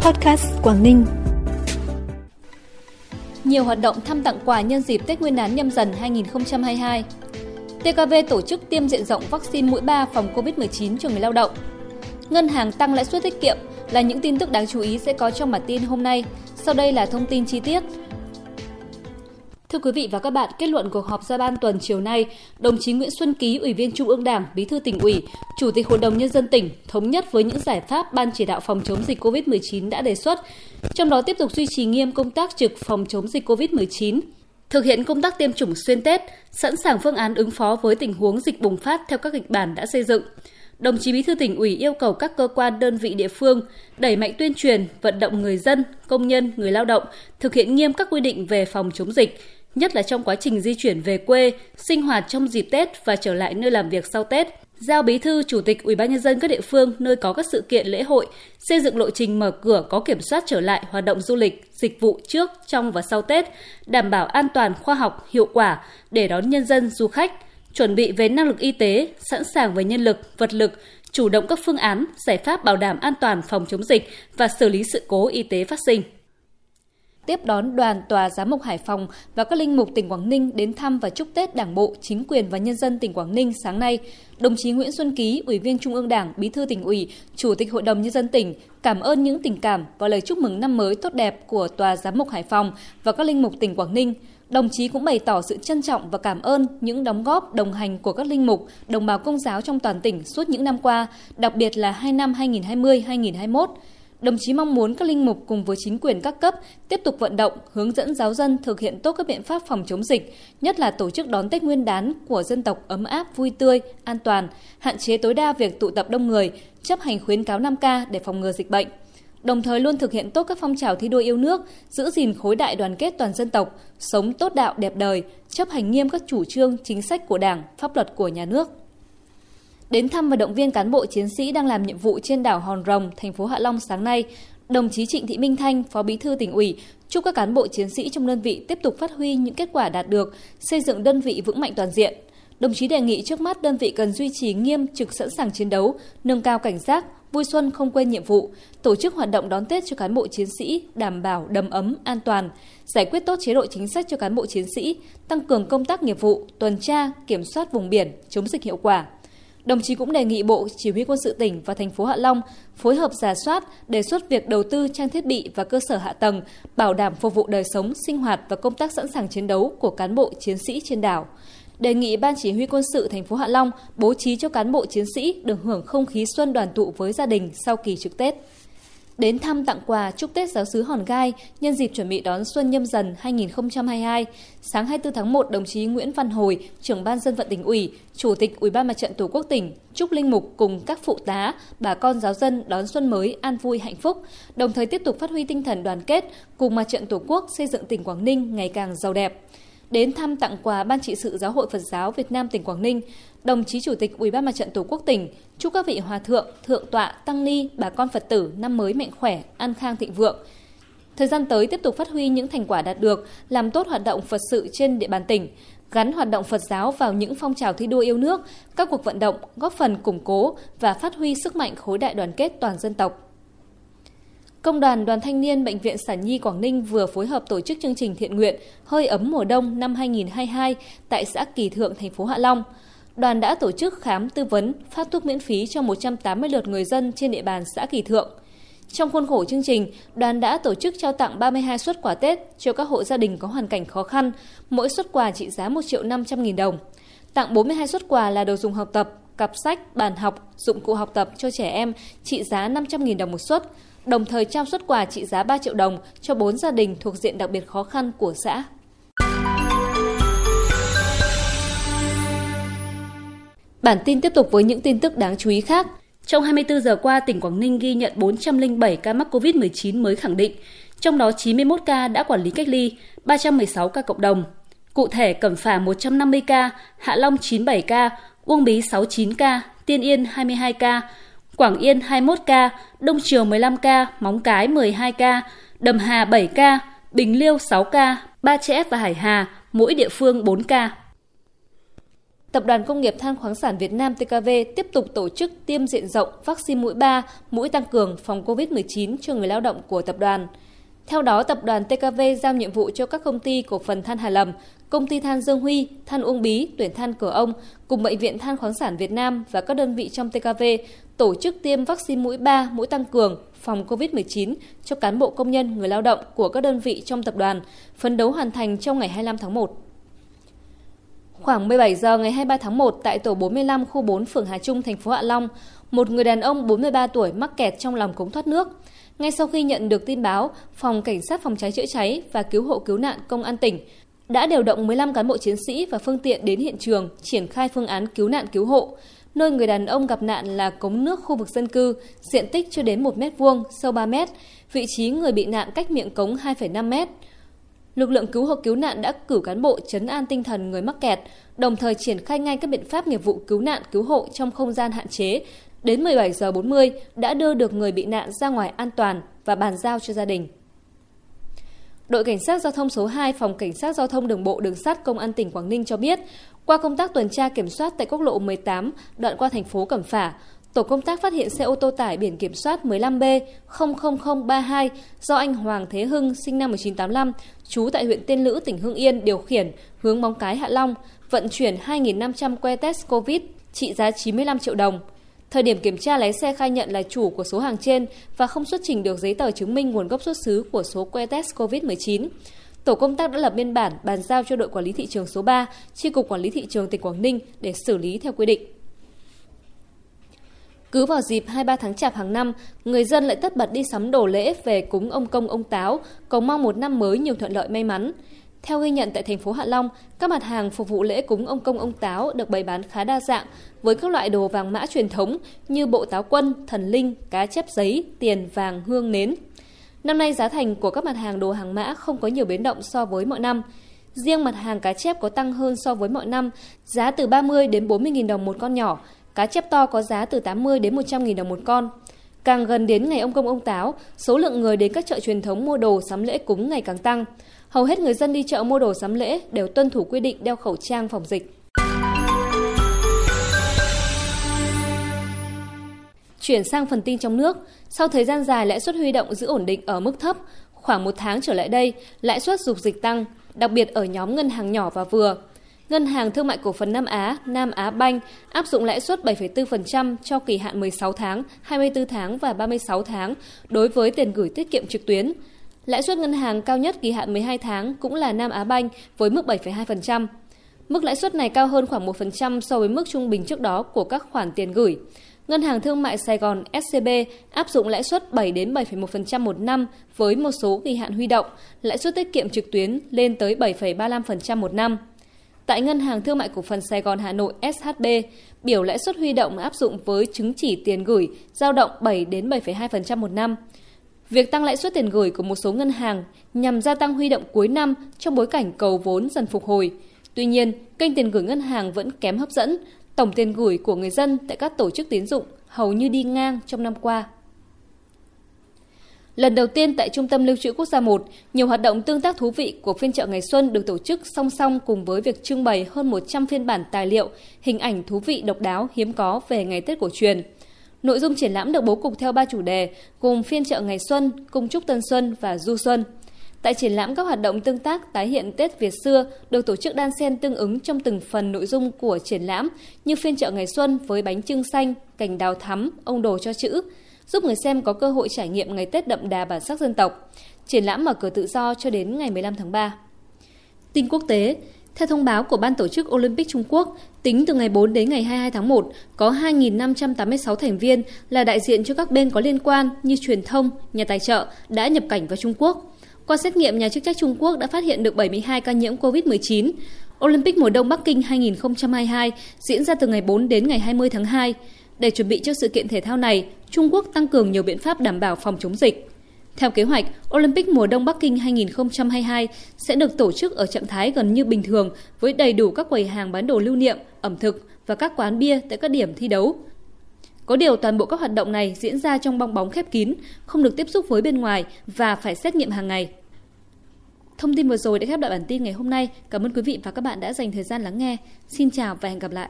Podcast Quảng Ninh. Nhiều hoạt động thăm tặng quà nhân dịp Tết Nguyên đán nhâm dần 2022. TKV tổ chức tiêm diện rộng vaccine mũi 3 phòng COVID-19 cho người lao động. Ngân hàng tăng lãi suất tiết kiệm là những tin tức đáng chú ý sẽ có trong bản tin hôm nay. Sau đây là thông tin chi tiết. Thưa quý vị và các bạn, kết luận cuộc họp ra ban tuần chiều nay, đồng chí Nguyễn Xuân Ký, Ủy viên Trung ương Đảng, Bí thư tỉnh ủy, Chủ tịch Hội đồng Nhân dân tỉnh thống nhất với những giải pháp Ban chỉ đạo phòng chống dịch COVID-19 đã đề xuất, trong đó tiếp tục duy trì nghiêm công tác trực phòng chống dịch COVID-19, thực hiện công tác tiêm chủng xuyên Tết, sẵn sàng phương án ứng phó với tình huống dịch bùng phát theo các kịch bản đã xây dựng. Đồng chí Bí thư tỉnh ủy yêu cầu các cơ quan đơn vị địa phương đẩy mạnh tuyên truyền, vận động người dân, công nhân, người lao động thực hiện nghiêm các quy định về phòng chống dịch, nhất là trong quá trình di chuyển về quê, sinh hoạt trong dịp Tết và trở lại nơi làm việc sau Tết. Giao Bí thư Chủ tịch Ủy ban nhân dân các địa phương nơi có các sự kiện lễ hội, xây dựng lộ trình mở cửa có kiểm soát trở lại hoạt động du lịch, dịch vụ trước, trong và sau Tết, đảm bảo an toàn, khoa học, hiệu quả để đón nhân dân, du khách, chuẩn bị về năng lực y tế, sẵn sàng về nhân lực, vật lực, chủ động các phương án, giải pháp bảo đảm an toàn phòng chống dịch và xử lý sự cố y tế phát sinh tiếp đón đoàn tòa giám mục Hải Phòng và các linh mục tỉnh Quảng Ninh đến thăm và chúc Tết Đảng bộ, chính quyền và nhân dân tỉnh Quảng Ninh sáng nay, đồng chí Nguyễn Xuân Ký, Ủy viên Trung ương Đảng, Bí thư tỉnh ủy, Chủ tịch Hội đồng nhân dân tỉnh cảm ơn những tình cảm và lời chúc mừng năm mới tốt đẹp của tòa giám mục Hải Phòng và các linh mục tỉnh Quảng Ninh. Đồng chí cũng bày tỏ sự trân trọng và cảm ơn những đóng góp đồng hành của các linh mục, đồng bào công giáo trong toàn tỉnh suốt những năm qua, đặc biệt là hai năm 2020-2021 Đồng chí mong muốn các linh mục cùng với chính quyền các cấp tiếp tục vận động, hướng dẫn giáo dân thực hiện tốt các biện pháp phòng chống dịch, nhất là tổ chức đón Tết Nguyên đán của dân tộc ấm áp, vui tươi, an toàn, hạn chế tối đa việc tụ tập đông người, chấp hành khuyến cáo 5K để phòng ngừa dịch bệnh. Đồng thời luôn thực hiện tốt các phong trào thi đua yêu nước, giữ gìn khối đại đoàn kết toàn dân tộc, sống tốt đạo đẹp đời, chấp hành nghiêm các chủ trương, chính sách của Đảng, pháp luật của nhà nước. Đến thăm và động viên cán bộ chiến sĩ đang làm nhiệm vụ trên đảo Hòn Rồng, thành phố Hạ Long sáng nay, đồng chí Trịnh Thị Minh Thanh, Phó Bí thư tỉnh ủy, chúc các cán bộ chiến sĩ trong đơn vị tiếp tục phát huy những kết quả đạt được, xây dựng đơn vị vững mạnh toàn diện. Đồng chí đề nghị trước mắt đơn vị cần duy trì nghiêm trực sẵn sàng chiến đấu, nâng cao cảnh giác, vui xuân không quên nhiệm vụ, tổ chức hoạt động đón Tết cho cán bộ chiến sĩ đảm bảo đầm ấm, an toàn, giải quyết tốt chế độ chính sách cho cán bộ chiến sĩ, tăng cường công tác nghiệp vụ, tuần tra, kiểm soát vùng biển, chống dịch hiệu quả. Đồng chí cũng đề nghị Bộ Chỉ huy quân sự tỉnh và thành phố Hạ Long phối hợp giả soát, đề xuất việc đầu tư trang thiết bị và cơ sở hạ tầng, bảo đảm phục vụ đời sống, sinh hoạt và công tác sẵn sàng chiến đấu của cán bộ chiến sĩ trên đảo. Đề nghị Ban Chỉ huy quân sự thành phố Hạ Long bố trí cho cán bộ chiến sĩ được hưởng không khí xuân đoàn tụ với gia đình sau kỳ trực Tết đến thăm tặng quà chúc Tết giáo sứ Hòn Gai nhân dịp chuẩn bị đón xuân nhâm dần 2022. Sáng 24 tháng 1, đồng chí Nguyễn Văn Hồi, trưởng ban dân vận tỉnh ủy, chủ tịch Ủy ban Mặt trận Tổ quốc tỉnh, chúc linh mục cùng các phụ tá, bà con giáo dân đón xuân mới an vui hạnh phúc, đồng thời tiếp tục phát huy tinh thần đoàn kết cùng Mặt trận Tổ quốc xây dựng tỉnh Quảng Ninh ngày càng giàu đẹp đến thăm tặng quà Ban trị sự Giáo hội Phật giáo Việt Nam tỉnh Quảng Ninh, đồng chí Chủ tịch Ủy ban Mặt trận Tổ quốc tỉnh chúc các vị hòa thượng, thượng tọa, tăng ni, bà con Phật tử năm mới mạnh khỏe, an khang thịnh vượng. Thời gian tới tiếp tục phát huy những thành quả đạt được, làm tốt hoạt động Phật sự trên địa bàn tỉnh, gắn hoạt động Phật giáo vào những phong trào thi đua yêu nước, các cuộc vận động góp phần củng cố và phát huy sức mạnh khối đại đoàn kết toàn dân tộc. Công đoàn Đoàn Thanh niên Bệnh viện Sản Nhi Quảng Ninh vừa phối hợp tổ chức chương trình thiện nguyện Hơi ấm mùa đông năm 2022 tại xã Kỳ Thượng, thành phố Hạ Long. Đoàn đã tổ chức khám tư vấn, phát thuốc miễn phí cho 180 lượt người dân trên địa bàn xã Kỳ Thượng. Trong khuôn khổ chương trình, đoàn đã tổ chức trao tặng 32 suất quà Tết cho các hộ gia đình có hoàn cảnh khó khăn, mỗi suất quà trị giá 1 triệu 500 nghìn đồng. Tặng 42 suất quà là đồ dùng học tập, cặp sách, bàn học, dụng cụ học tập cho trẻ em trị giá 500 nghìn đồng một suất, đồng thời trao xuất quà trị giá 3 triệu đồng cho 4 gia đình thuộc diện đặc biệt khó khăn của xã. Bản tin tiếp tục với những tin tức đáng chú ý khác. Trong 24 giờ qua, tỉnh Quảng Ninh ghi nhận 407 ca mắc COVID-19 mới khẳng định, trong đó 91 ca đã quản lý cách ly, 316 ca cộng đồng. Cụ thể, Cẩm Phả 150 ca, Hạ Long 97 ca, Uông Bí 69 ca, Tiên Yên 22 ca, Quảng Yên 21 ca, Đông Triều 15 ca, Móng Cái 12 ca, Đầm Hà 7 ca, Bình Liêu 6 ca, Ba Chẽ và Hải Hà, mỗi địa phương 4 ca. Tập đoàn Công nghiệp Than khoáng sản Việt Nam TKV tiếp tục tổ chức tiêm diện rộng vaccine mũi 3, mũi tăng cường phòng COVID-19 cho người lao động của tập đoàn. Theo đó, tập đoàn TKV giao nhiệm vụ cho các công ty cổ phần than Hà Lầm, công ty than Dương Huy, than Uông Bí, tuyển than Cửa Ông cùng Bệnh viện Than khoáng sản Việt Nam và các đơn vị trong TKV tổ chức tiêm vaccine mũi 3, mũi tăng cường phòng COVID-19 cho cán bộ công nhân, người lao động của các đơn vị trong tập đoàn, phấn đấu hoàn thành trong ngày 25 tháng 1. Khoảng 17 giờ ngày 23 tháng 1 tại tổ 45 khu 4 phường Hà Trung, thành phố Hạ Long, một người đàn ông 43 tuổi mắc kẹt trong lòng cống thoát nước. Ngay sau khi nhận được tin báo, Phòng Cảnh sát Phòng cháy chữa cháy và Cứu hộ Cứu nạn Công an tỉnh đã điều động 15 cán bộ chiến sĩ và phương tiện đến hiện trường triển khai phương án cứu nạn cứu hộ. Nơi người đàn ông gặp nạn là cống nước khu vực dân cư, diện tích chưa đến 1 mét vuông, sâu 3 mét, vị trí người bị nạn cách miệng cống 2,5 mét. Lực lượng cứu hộ cứu nạn đã cử cán bộ chấn an tinh thần người mắc kẹt, đồng thời triển khai ngay các biện pháp nghiệp vụ cứu nạn cứu hộ trong không gian hạn chế. Đến 17 giờ 40 đã đưa được người bị nạn ra ngoài an toàn và bàn giao cho gia đình. Đội Cảnh sát Giao thông số 2 Phòng Cảnh sát Giao thông Đường bộ Đường sắt Công an tỉnh Quảng Ninh cho biết, qua công tác tuần tra kiểm soát tại quốc lộ 18 đoạn qua thành phố Cẩm Phả, tổ công tác phát hiện xe ô tô tải biển kiểm soát 15B 00032 do anh Hoàng Thế Hưng sinh năm 1985, trú tại huyện Tiên Lữ, tỉnh Hưng Yên điều khiển hướng Móng Cái Hạ Long, vận chuyển 2.500 que test COVID trị giá 95 triệu đồng. Thời điểm kiểm tra, lái xe khai nhận là chủ của số hàng trên và không xuất trình được giấy tờ chứng minh nguồn gốc xuất xứ của số que test COVID-19. Tổ công tác đã lập biên bản bàn giao cho đội quản lý thị trường số 3, Chi cục Quản lý thị trường tỉnh Quảng Ninh để xử lý theo quy định. Cứ vào dịp 23 tháng Chạp hàng năm, người dân lại tất bật đi sắm đồ lễ về cúng ông công ông táo, cầu mong một năm mới nhiều thuận lợi may mắn. Theo ghi nhận tại thành phố Hạ Long, các mặt hàng phục vụ lễ cúng ông công ông táo được bày bán khá đa dạng với các loại đồ vàng mã truyền thống như bộ táo quân, thần linh, cá chép giấy, tiền, vàng, hương, nến. Năm nay giá thành của các mặt hàng đồ hàng mã không có nhiều biến động so với mọi năm. Riêng mặt hàng cá chép có tăng hơn so với mọi năm, giá từ 30 đến 40 000 đồng một con nhỏ, cá chép to có giá từ 80 đến 100 000 đồng một con. Càng gần đến ngày ông công ông táo, số lượng người đến các chợ truyền thống mua đồ sắm lễ cúng ngày càng tăng. Hầu hết người dân đi chợ mua đồ sắm lễ đều tuân thủ quy định đeo khẩu trang phòng dịch. Chuyển sang phần tin trong nước, sau thời gian dài lãi suất huy động giữ ổn định ở mức thấp, khoảng một tháng trở lại đây, lãi suất dục dịch tăng, đặc biệt ở nhóm ngân hàng nhỏ và vừa. Ngân hàng Thương mại Cổ phần Nam Á, Nam Á Banh áp dụng lãi suất 7,4% cho kỳ hạn 16 tháng, 24 tháng và 36 tháng đối với tiền gửi tiết kiệm trực tuyến. Lãi suất ngân hàng cao nhất kỳ hạn 12 tháng cũng là Nam Á Banh với mức 7,2%. Mức lãi suất này cao hơn khoảng 1% so với mức trung bình trước đó của các khoản tiền gửi. Ngân hàng Thương mại Sài Gòn SCB áp dụng lãi suất 7 đến 7,1% một năm với một số kỳ hạn huy động, lãi suất tiết kiệm trực tuyến lên tới 7,35% một năm. Tại Ngân hàng Thương mại Cổ phần Sài Gòn Hà Nội SHB, biểu lãi suất huy động áp dụng với chứng chỉ tiền gửi giao động 7 đến 7,2% một năm. Việc tăng lãi suất tiền gửi của một số ngân hàng nhằm gia tăng huy động cuối năm trong bối cảnh cầu vốn dần phục hồi. Tuy nhiên, kênh tiền gửi ngân hàng vẫn kém hấp dẫn, tổng tiền gửi của người dân tại các tổ chức tín dụng hầu như đi ngang trong năm qua. Lần đầu tiên tại Trung tâm Lưu trữ Quốc gia 1, nhiều hoạt động tương tác thú vị của phiên chợ ngày xuân được tổ chức song song cùng với việc trưng bày hơn 100 phiên bản tài liệu, hình ảnh thú vị độc đáo hiếm có về ngày Tết cổ truyền. Nội dung triển lãm được bố cục theo ba chủ đề gồm phiên chợ ngày xuân, cung trúc tân xuân và du xuân. Tại triển lãm các hoạt động tương tác tái hiện Tết Việt xưa được tổ chức đan xen tương ứng trong từng phần nội dung của triển lãm như phiên chợ ngày xuân với bánh trưng xanh, cành đào thắm, ông đồ cho chữ, giúp người xem có cơ hội trải nghiệm ngày Tết đậm đà bản sắc dân tộc. Triển lãm mở cửa tự do cho đến ngày 15 tháng 3. Tin quốc tế, theo thông báo của Ban tổ chức Olympic Trung Quốc, tính từ ngày 4 đến ngày 22 tháng 1, có 2.586 thành viên là đại diện cho các bên có liên quan như truyền thông, nhà tài trợ đã nhập cảnh vào Trung Quốc. Qua xét nghiệm, nhà chức trách Trung Quốc đã phát hiện được 72 ca nhiễm COVID-19. Olympic mùa đông Bắc Kinh 2022 diễn ra từ ngày 4 đến ngày 20 tháng 2. Để chuẩn bị cho sự kiện thể thao này, Trung Quốc tăng cường nhiều biện pháp đảm bảo phòng chống dịch. Theo kế hoạch, Olympic mùa đông Bắc Kinh 2022 sẽ được tổ chức ở trạng thái gần như bình thường với đầy đủ các quầy hàng bán đồ lưu niệm, ẩm thực và các quán bia tại các điểm thi đấu. Có điều toàn bộ các hoạt động này diễn ra trong bong bóng khép kín, không được tiếp xúc với bên ngoài và phải xét nghiệm hàng ngày. Thông tin vừa rồi đã khép lại bản tin ngày hôm nay. Cảm ơn quý vị và các bạn đã dành thời gian lắng nghe. Xin chào và hẹn gặp lại.